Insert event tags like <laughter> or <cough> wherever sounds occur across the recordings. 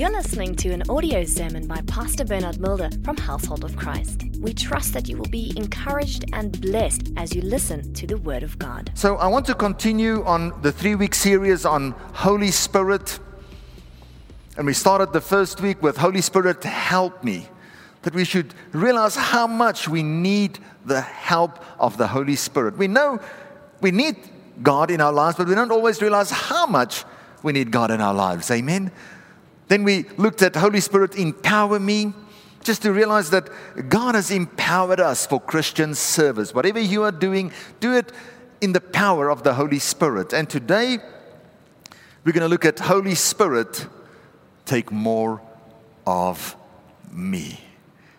You're listening to an audio sermon by Pastor Bernard Mulder from Household of Christ. We trust that you will be encouraged and blessed as you listen to the Word of God. So, I want to continue on the three week series on Holy Spirit. And we started the first week with Holy Spirit, help me. That we should realize how much we need the help of the Holy Spirit. We know we need God in our lives, but we don't always realize how much we need God in our lives. Amen. Then we looked at Holy Spirit, empower me, just to realize that God has empowered us for Christian service. Whatever you are doing, do it in the power of the Holy Spirit. And today, we're going to look at Holy Spirit, take more of me.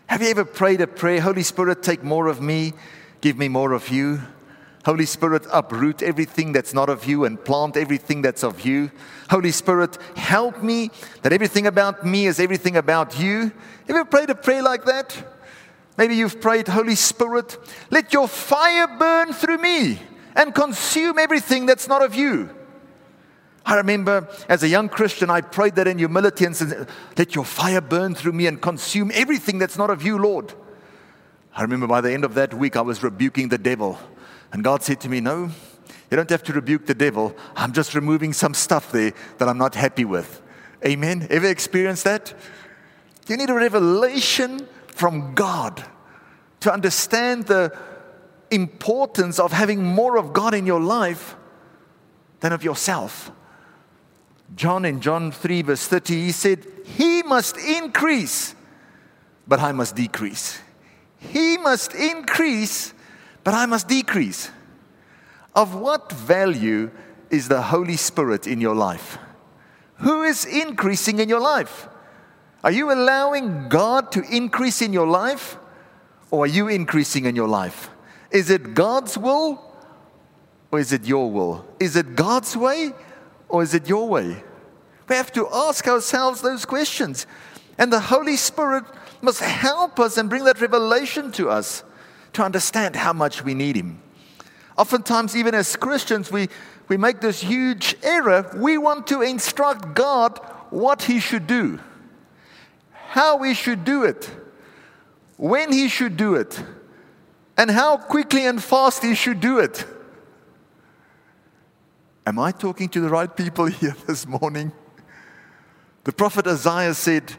Have you ever prayed a prayer, Holy Spirit, take more of me, give me more of you? Holy Spirit, uproot everything that's not of you and plant everything that's of you. Holy Spirit, help me that everything about me is everything about you. Have you prayed a prayer like that? Maybe you've prayed, Holy Spirit, let your fire burn through me and consume everything that's not of you. I remember as a young Christian, I prayed that in humility and said, Let your fire burn through me and consume everything that's not of you, Lord. I remember by the end of that week, I was rebuking the devil. And God said to me, No, you don't have to rebuke the devil. I'm just removing some stuff there that I'm not happy with. Amen. Ever experienced that? You need a revelation from God to understand the importance of having more of God in your life than of yourself. John in John 3, verse 30, he said, He must increase, but I must decrease. He must increase, but I must decrease. Of what value is the Holy Spirit in your life? Who is increasing in your life? Are you allowing God to increase in your life? Or are you increasing in your life? Is it God's will or is it your will? Is it God's way or is it your way? We have to ask ourselves those questions. And the Holy Spirit must help us and bring that revelation to us to understand how much we need Him. Oftentimes, even as Christians, we, we make this huge error. We want to instruct God what He should do, how He should do it, when He should do it, and how quickly and fast He should do it. Am I talking to the right people <laughs> here this morning? The prophet Isaiah said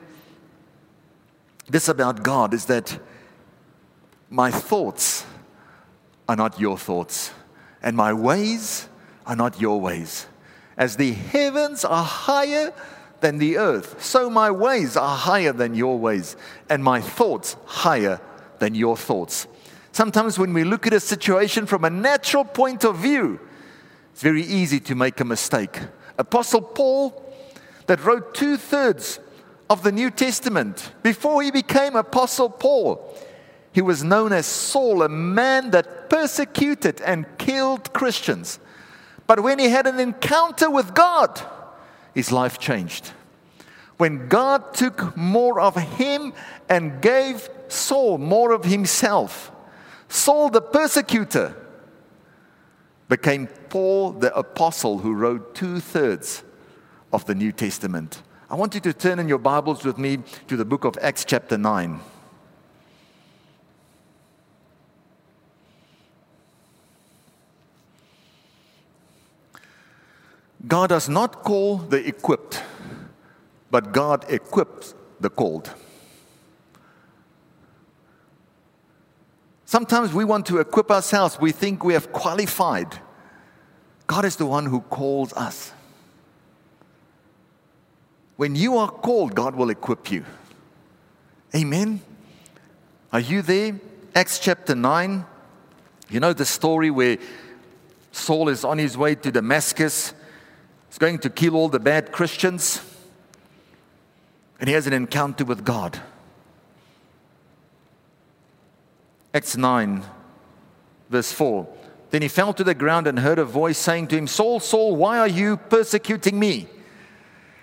this about God is that my thoughts are not your thoughts, and my ways are not your ways. As the heavens are higher than the earth, so my ways are higher than your ways, and my thoughts higher than your thoughts. Sometimes when we look at a situation from a natural point of view, it's very easy to make a mistake. Apostle Paul, that wrote two thirds of the New Testament, before he became Apostle Paul, he was known as Saul, a man that persecuted and killed Christians. But when he had an encounter with God, his life changed. When God took more of him and gave Saul more of himself, Saul the persecutor became Paul the apostle who wrote two thirds of the New Testament. I want you to turn in your Bibles with me to the book of Acts, chapter 9. God does not call the equipped, but God equips the called. Sometimes we want to equip ourselves. We think we have qualified. God is the one who calls us. When you are called, God will equip you. Amen. Are you there? Acts chapter 9. You know the story where Saul is on his way to Damascus. He's going to kill all the bad Christians. And he has an encounter with God. Acts 9, verse 4. Then he fell to the ground and heard a voice saying to him, Saul, Saul, why are you persecuting me?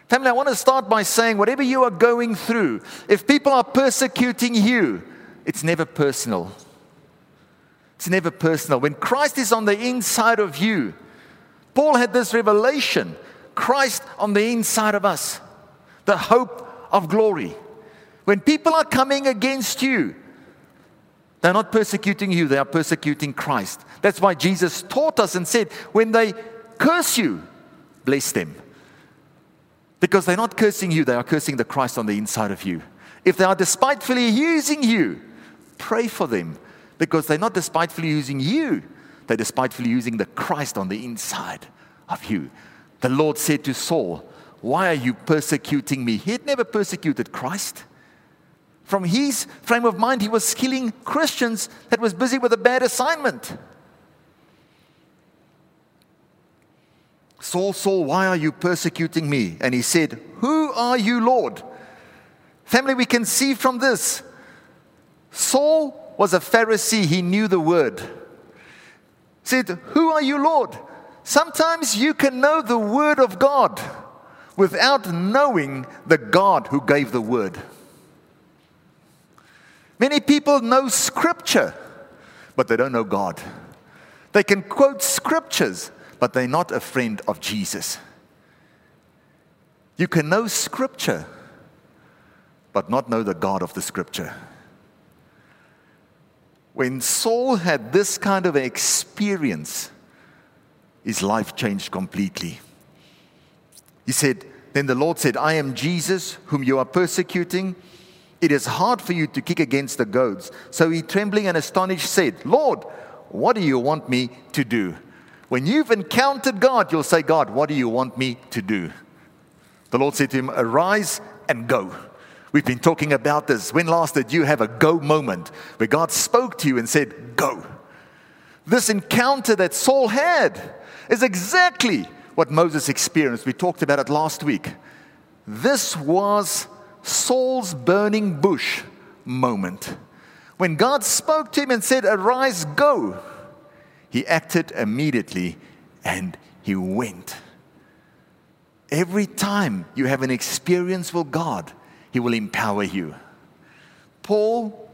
Family, I want to start by saying whatever you are going through, if people are persecuting you, it's never personal. It's never personal. When Christ is on the inside of you, Paul had this revelation Christ on the inside of us. the hope of glory. When people are coming against you, they're not persecuting you, they are persecuting Christ. That's why Jesus taught us and said, when they curse you, bless them. Because they're not cursing you, they are cursing the Christ on the inside of you. If they are despitefully using you, pray for them because they're not despitefully using you, they're despitefully using the Christ on the inside of you. The Lord said to Saul, Why are you persecuting me? He had never persecuted Christ. From his frame of mind, he was killing Christians that was busy with a bad assignment. Saul, Saul, why are you persecuting me? And he said, Who are you, Lord? Family, we can see from this. Saul was a Pharisee, he knew the word. Said, Who are you, Lord? Sometimes you can know the word of God without knowing the God who gave the word. Many people know scripture, but they don't know God. They can quote scriptures, but they're not a friend of Jesus. You can know scripture, but not know the God of the scripture. When Saul had this kind of experience, his life changed completely. He said, Then the Lord said, I am Jesus, whom you are persecuting. It is hard for you to kick against the goads. So he, trembling and astonished, said, Lord, what do you want me to do? When you've encountered God, you'll say, God, what do you want me to do? The Lord said to him, Arise and go. We've been talking about this. When last did you have a go moment where God spoke to you and said, Go? This encounter that Saul had is exactly what Moses experienced. We talked about it last week. This was Saul's burning bush moment. When God spoke to him and said, Arise, go, he acted immediately and he went. Every time you have an experience with God, he will empower you. Paul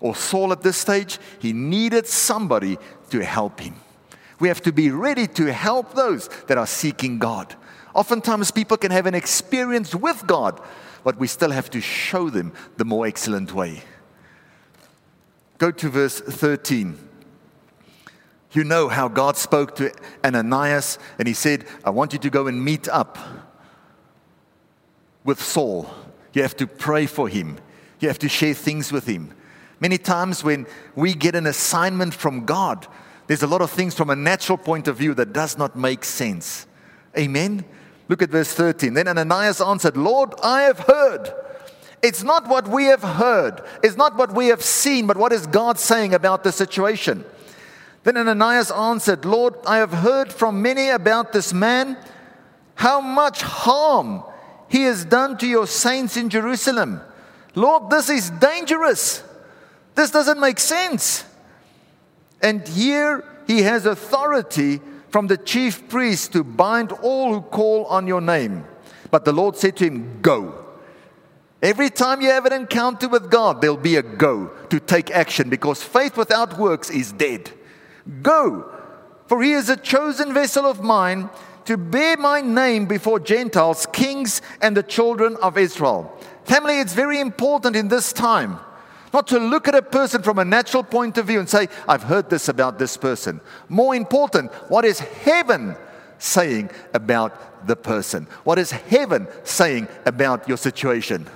or Saul at this stage, he needed somebody to help him. We have to be ready to help those that are seeking God. Oftentimes, people can have an experience with God, but we still have to show them the more excellent way. Go to verse 13. You know how God spoke to Ananias and he said, I want you to go and meet up with Saul. You have to pray for him, you have to share things with him. Many times when we get an assignment from God, there's a lot of things from a natural point of view that does not make sense. Amen? Look at verse 13. Then Ananias answered, Lord, I have heard. It's not what we have heard, it's not what we have seen, but what is God saying about the situation? Then Ananias answered, Lord, I have heard from many about this man, how much harm he has done to your saints in Jerusalem. Lord, this is dangerous. This doesn't make sense. And here he has authority from the chief priest to bind all who call on your name. But the Lord said to him, Go. Every time you have an encounter with God, there'll be a go to take action because faith without works is dead. Go, for he is a chosen vessel of mine to bear my name before Gentiles, kings, and the children of Israel. Family, it's very important in this time not to look at a person from a natural point of view and say, I've heard this about this person. More important, what is heaven saying about the person? What is heaven saying about your situation?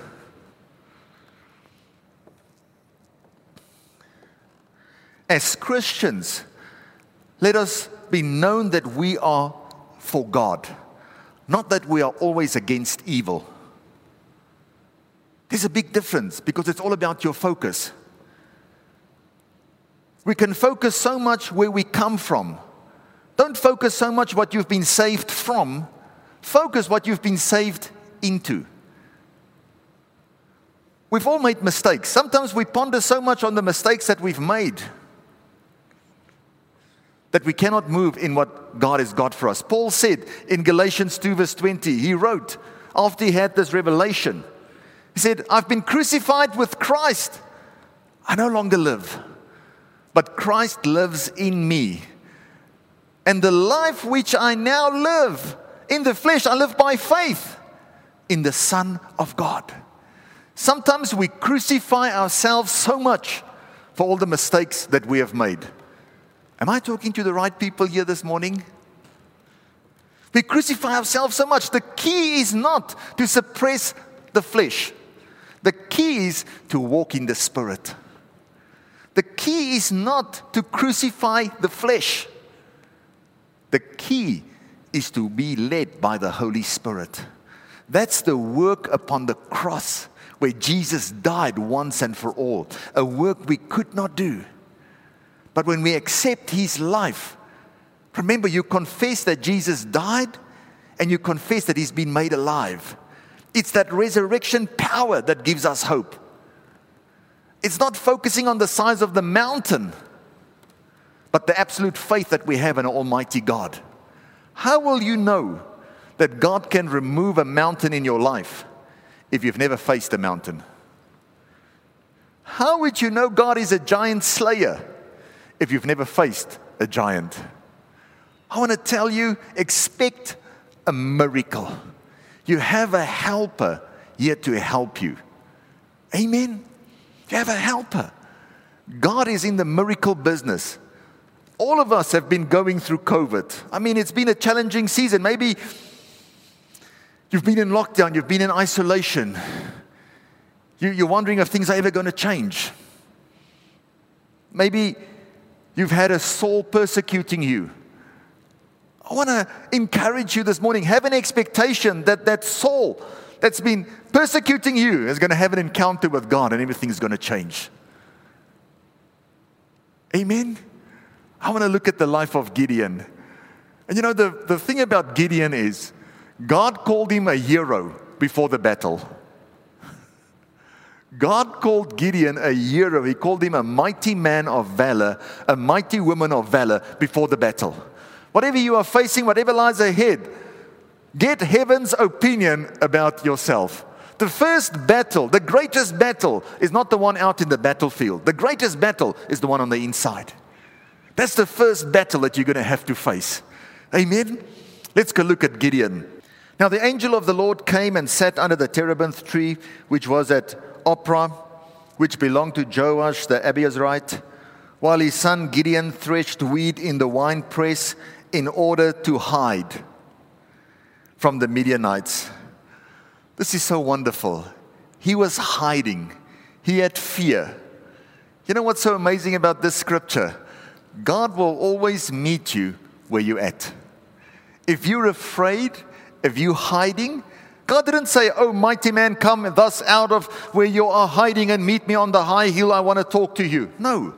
As Christians, let us be known that we are for God, not that we are always against evil. There's a big difference because it's all about your focus. We can focus so much where we come from. Don't focus so much what you've been saved from. Focus what you've been saved into. We've all made mistakes. Sometimes we ponder so much on the mistakes that we've made that we cannot move in what God has got for us. Paul said in Galatians 2, verse 20, he wrote, after he had this revelation, he said, I've been crucified with Christ. I no longer live, but Christ lives in me. And the life which I now live in the flesh, I live by faith. in the Son of God. Sometimes we crucify ourselves so much for all the mistakes that we have made. Am I talking to the right people here this morning? We crucify ourselves so much. The key is not to suppress the flesh, the key is to walk in the Spirit. The key is not to crucify the flesh. The key is to be led by the Holy Spirit. That's the work upon the cross where Jesus died once and for all, a work we could not do. But when we accept his life, remember you confess that Jesus died and you confess that he's been made alive. It's that resurrection power that gives us hope. It's not focusing on the size of the mountain, but the absolute faith that we have in Almighty God. How will you know that God can remove a mountain in your life if you've never faced a mountain? How would you know God is a giant slayer if you've never faced a giant? I want to tell you expect a miracle. You have a helper here to help you. Amen. You have a helper. God is in the miracle business. All of us have been going through COVID. I mean, it's been a challenging season. Maybe you've been in lockdown, you've been in isolation. You, are wondering if things are ever going to change. Maybe you've had a Saul persecuting you. I want to encourage you this morning. Have an expectation that that Saul that's been persecuting you is going to have an encounter with God and everything's going to change. Amen. I want to look at the life of Gideon. And you know, the, the thing about Gideon is God called him a hero before the battle. God called Gideon a hero. He called him a mighty man of valor, a mighty woman of valor before the battle. Whatever you are facing, whatever lies ahead, get heaven's opinion about yourself. The first battle, the greatest battle, is not the one out in the battlefield. The greatest battle is the one on the inside. That's the first battle that you're going to have to face. Amen? Let's go look at Gideon. Now, the angel of the Lord came and sat under the terebinth tree, which was at Ophrah, which belonged to Joash the Abiezrite, while his son Gideon threshed wheat in the winepress in order to hide from the Midianites. This is so wonderful. He was hiding, he had fear. You know what's so amazing about this scripture? God will always meet you where you're at. If you're afraid, if you're hiding, God didn't say, Oh, mighty man, come thus out of where you are hiding and meet me on the high hill. I want to talk to you. No.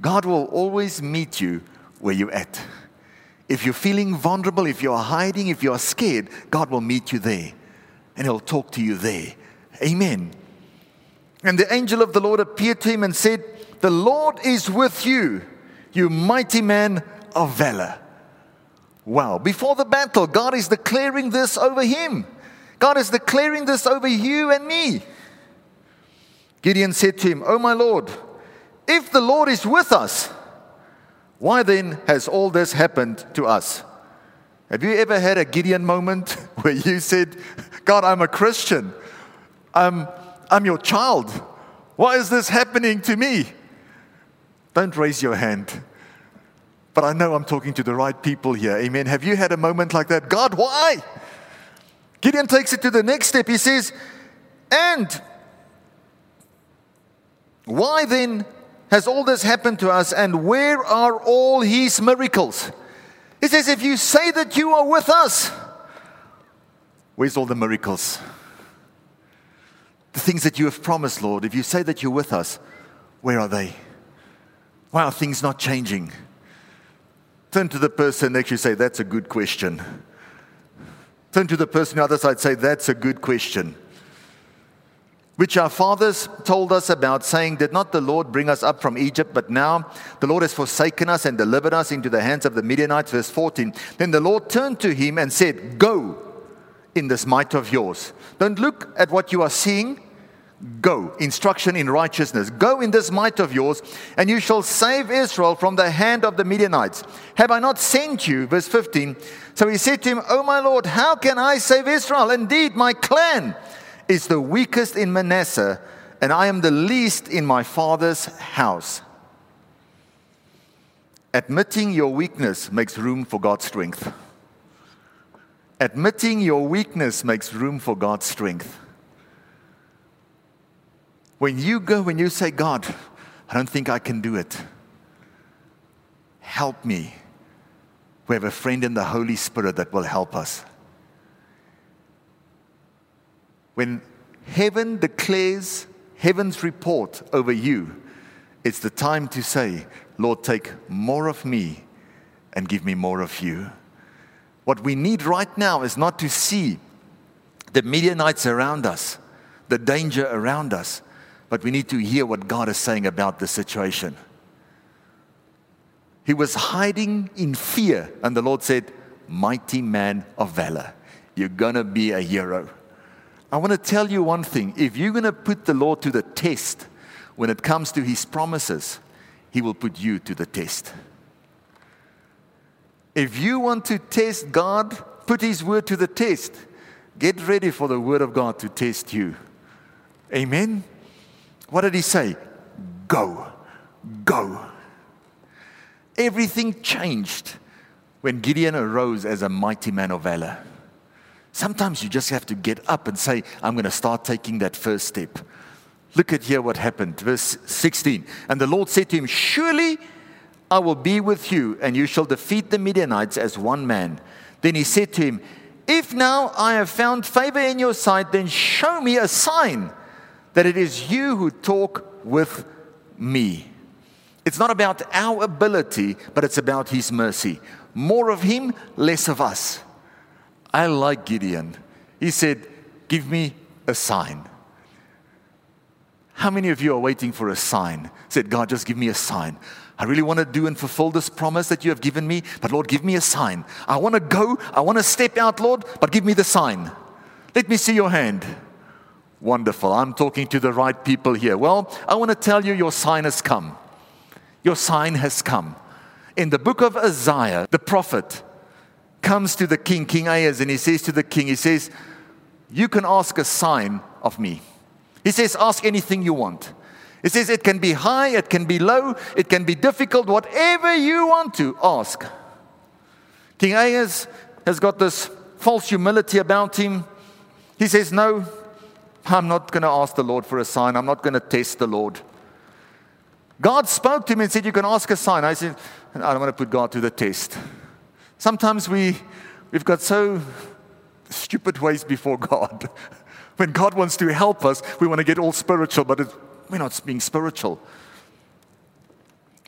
God will always meet you where you're at. If you're feeling vulnerable, if you're hiding, if you're scared, God will meet you there and He'll talk to you there. Amen. And the angel of the Lord appeared to him and said, The Lord is with you, you mighty man of valor. Wow. Before the battle, God is declaring this over him. God is declaring this over you and me. Gideon said to him, Oh, my Lord, if the Lord is with us, why then has all this happened to us? Have you ever had a Gideon moment <laughs> where you said, God, I'm a Christian. I'm, I'm your child. Why is this happening to me? Don't raise your hand. But I know I'm talking to the right people here. Amen. Have you had a moment like that? God, why? Gideon takes it to the next step. He says, And why then has all this happened to us, and where are all his miracles? He says, If you say that you are with us, where's all the miracles? The things that you have promised, Lord, if you say that you're with us, where are they? Why are things not changing? Turn to the person next to you say, That's a good question. Turn to the person on the other side say, That's a good question which our fathers told us about, saying, Did not the Lord bring us up from Egypt? But now the Lord has forsaken us and delivered us into the hands of the Midianites. Verse 14. Then the Lord turned to him and said, Go in this might of yours. Don't look at what you are seeing. Go, instruction in righteousness. Go in this might of yours, and you shall save Israel from the hand of the Midianites. Have I not sent you? Verse 15. So he said to him, Oh, my Lord, how can I save Israel? Indeed, my clan is the weakest in Manasseh, and I am the least in my father's house. Admitting your weakness makes room for God's strength. Admitting your weakness makes room for God's strength. When you go and you say, God, I don't think I can do it, help me. We have a friend in the Holy Spirit that will help us. When heaven declares heaven's report over you, it's the time to say, Lord, take more of me and give me more of you. What we need right now is not to see the Midianites around us, the danger around us, but we need to hear what God is saying about the situation. He was hiding in fear, and the Lord said, Mighty man of valor, you're gonna be a hero. I want to tell you one thing if you're gonna put the Lord to the test when it comes to his promises, he will put you to the test. If you want to test God, put his word to the test. Get ready for the word of God to test you. Amen. What did he say? Go, go. Everything changed when Gideon arose as a mighty man of valor. Sometimes you just have to get up and say, I'm going to start taking that first step. Look at here what happened. Verse 16. And the Lord said to him, Surely I will be with you, and you shall defeat the Midianites as one man. Then he said to him, If now I have found favor in your sight, then show me a sign that it is you who talk with me. It's not about our ability, but it's about His mercy. More of Him, less of us. I like Gideon. He said, Give me a sign. How many of you are waiting for a sign? Said, God, just give me a sign. I really want to do and fulfill this promise that you have given me, but Lord, give me a sign. I want to go, I want to step out, Lord, but give me the sign. Let me see your hand. Wonderful. I'm talking to the right people here. Well, I want to tell you your sign has come. Your sign has come. In the book of Isaiah, the prophet comes to the king, King Ahaz, and he says to the king, He says, You can ask a sign of me. He says, Ask anything you want. He says, It can be high, it can be low, it can be difficult, whatever you want to ask. King Ahaz has got this false humility about him. He says, No, I'm not going to ask the Lord for a sign. I'm not going to test the Lord. God spoke to me and said, You can ask a sign. I said, I don't want to put God to the test. Sometimes we, we've got so stupid ways before God. <laughs> When God wants to help us, we want to get all spiritual, but we're not being spiritual.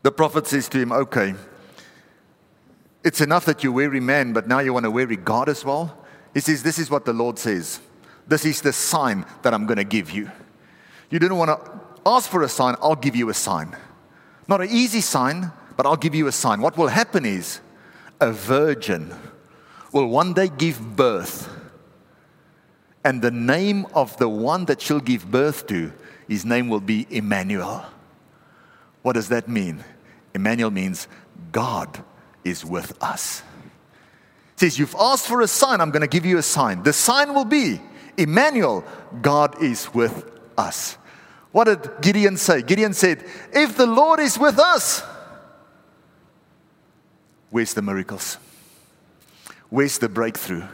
The prophet says to him, Okay, it's enough that you weary man, but now you want to weary God as well? He says, This is what the Lord says. This is the sign that I'm going to give you. You didn't want to ask for a sign, I'll give you a sign. Not an easy sign, but I'll give you a sign. What will happen is a virgin will one day give birth, and the name of the one that she'll give birth to, his name will be Emmanuel. What does that mean? Emmanuel means God is with us. It says, You've asked for a sign, I'm going to give you a sign. The sign will be Emmanuel, God is with us. What did Gideon say? Gideon said, If the Lord is with us, where's the miracles? Where's the breakthrough?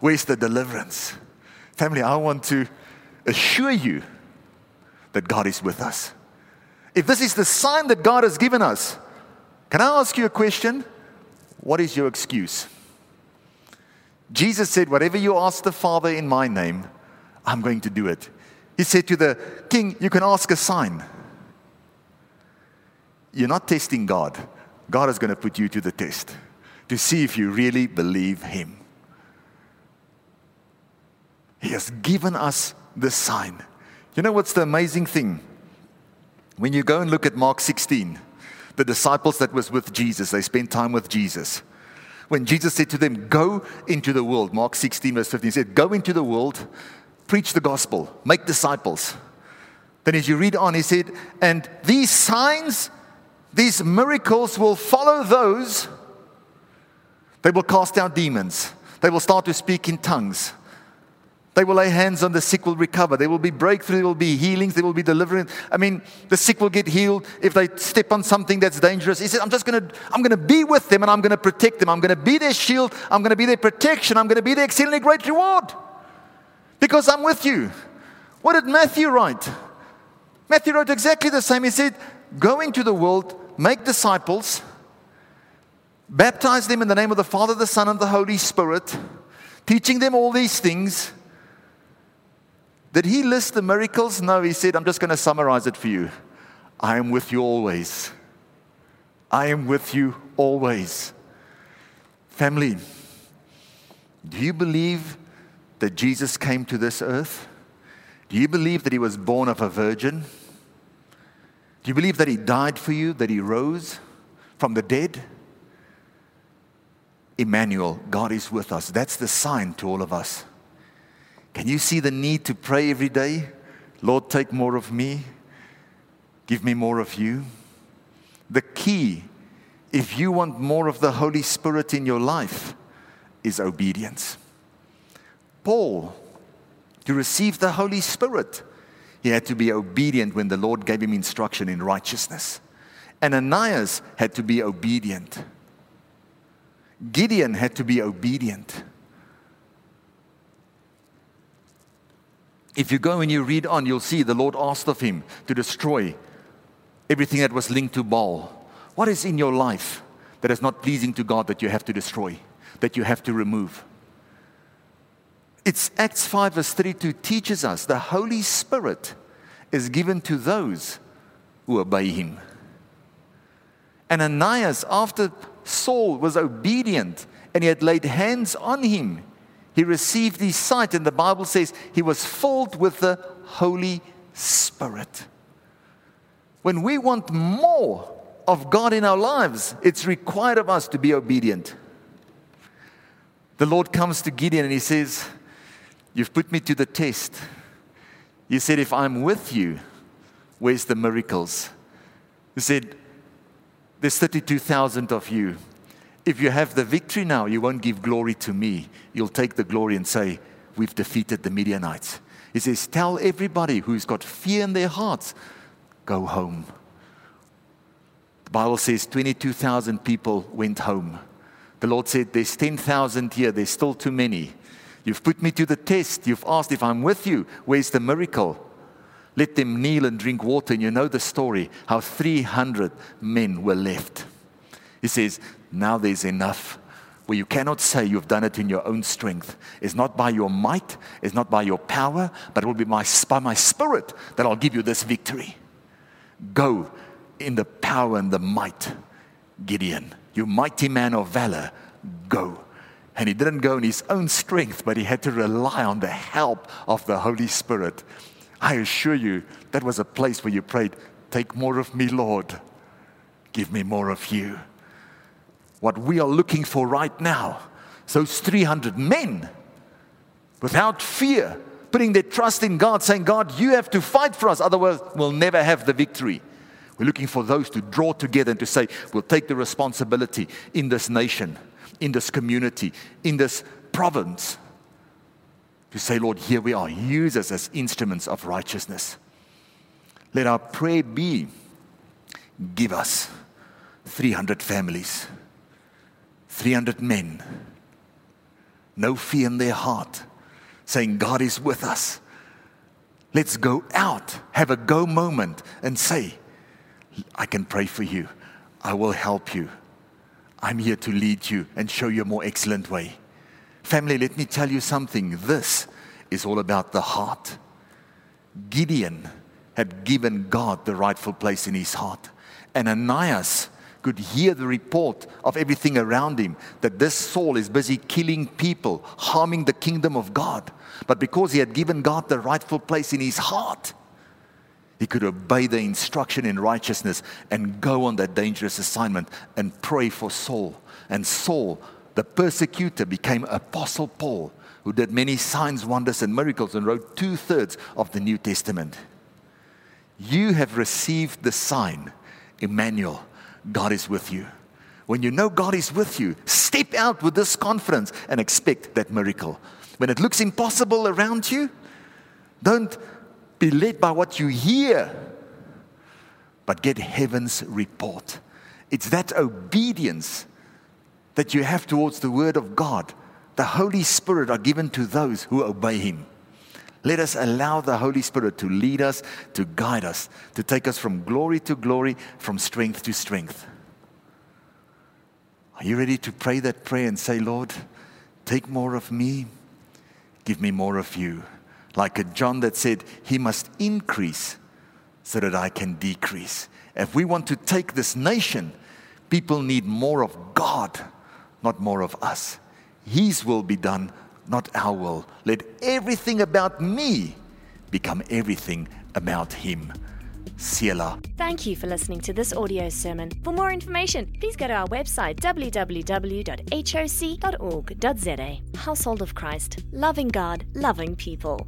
Where's the deliverance? Family, I want to assure you that God is with us. If this is the sign that God has given us, can I ask you a question? What is your excuse? Jesus said, Whatever you ask the Father in my name, I'm going to do it. He said to the king, You can ask a sign. You're not testing God. God is going to put you to the test to see if you really believe Him. He has given us the sign. You know what's the amazing thing? When you go and look at Mark 16, the disciples that was with Jesus, they spent time with Jesus when Jesus said to them, Go into the world, Mark 16, verse 15, he said, Go into the world, preach the gospel, make disciples. Then, as you read on, he said, And these signs, these miracles will follow those. They will cast out demons. They will start to speak in tongues. They will lay hands on the sick, will recover. There will be breakthrough, there will be healings, there will be deliverance. I mean, the sick will get healed if they step on something that's dangerous. He said, I'm just to, I'm to be with them and I'm to protect them. I'm to be their shield. I'm to be their protection. I'm to be their exceedingly great reward because I'm with you. What did Matthew write? Matthew wrote exactly the same. He said, Go into the world, make disciples, baptize them in the name of the Father, the Son, and the Holy Spirit, teaching them all these things did he list the miracles? No, he said, I'm just going to summarize it for you. I am with you always. I am with you always. Family, do you believe that Jesus came to this earth? Do you believe that he was born of a virgin? Do you believe that he died for you, that he rose from the dead? Emmanuel, God is with us. That's the sign to all of us. Can you see the need to pray every day? Lord, take more of me. Give me more of you. The key, if you want more of the Holy Spirit in your life, is obedience. Paul, to receive the Holy Spirit, he had to be obedient when the Lord gave him instruction in righteousness. Ananias had to be obedient. Gideon had to be obedient. If you go and you read on, you'll see the Lord asked of him to destroy everything that was linked to Baal. What is in your life that is not pleasing to God that you have to destroy, that you have to remove? It's Acts 5, verse 32 teaches us the Holy Spirit is given to those who obey him. And Ananias, after Saul was obedient and he had laid hands on him, he received his sight, and the Bible says he was filled with the Holy Spirit. When we want more of God in our lives, it's required of us to be obedient. The Lord comes to Gideon and he says, You've put me to the test. You said, If I'm with you, where's the miracles? He said, There's 32,000 of you. If you have the victory now, you won't give glory to me. You'll take the glory and say, We've defeated the Midianites. He says, Tell everybody who's got fear in their hearts, go home. The Bible says 22,000 people went home. The Lord said, There's 10,000 here, there's still too many. You've put me to the test. You've asked if I'm with you. Where's the miracle? Let them kneel and drink water. And you know the story how 300 men were left. He says, now there's enough where you cannot say you've done it in your own strength. It's not by your might, it's not by your power, but it will be my, by my spirit that I'll give you this victory. Go in the power and the might, Gideon, you mighty man of valor, go. And he didn't go in his own strength, but he had to rely on the help of the Holy Spirit. I assure you, that was a place where you prayed, Take more of me, Lord. Give me more of you what we are looking for right now. Those 300 men, without fear, putting their trust in God, saying, God, you have to fight for us, otherwise, we'll never have the victory. We're looking for those to draw together and to say, we'll take the responsibility in this nation, in this community, in this province. To say, Lord, here we are. Use us as instruments of righteousness. Let our prayer be give us 300 families 300 men, no fear in their heart, saying, God is with us. Let's go out, have a go moment, and say, I can pray for you. I will help you. I'm here to lead you and show you a more excellent way. Family, let me tell you something. This is all about the heart. Gideon had given God the rightful place in his heart. And Ananias could hear the report of everything around him that this Saul is busy killing people, harming the kingdom of God. But because he had given God the rightful place in his heart, he could obey the instruction in righteousness and go on that dangerous assignment and pray for Saul. And Saul, the persecutor, became Apostle Paul, who did many signs, wonders, and miracles and wrote two thirds of the New Testament. you have received the sign Emmanuel, God is with you. When you know God is with you, step out with this confidence and expect that miracle. When it looks impossible around you, don't be led by what you hear, but get heaven's report. It's that obedience that you have towards the Word of God. The Holy Spirit are given to those who obey Him. Let us allow the Holy Spirit to lead us, to guide us, to take us from glory to glory, from strength to strength. Are you ready to pray that prayer and say, Lord, take more of me, give me more of you? Like a John that said, He must increase so that I can decrease. If we want to take this nation, people need more of God, not more of us. His will be done not our will. Let everything about me become everything about Him. Selah. Thank you for listening to this audio sermon. For more information, please go to our website www.hoc.org.za. Household of Christ, loving God, loving people.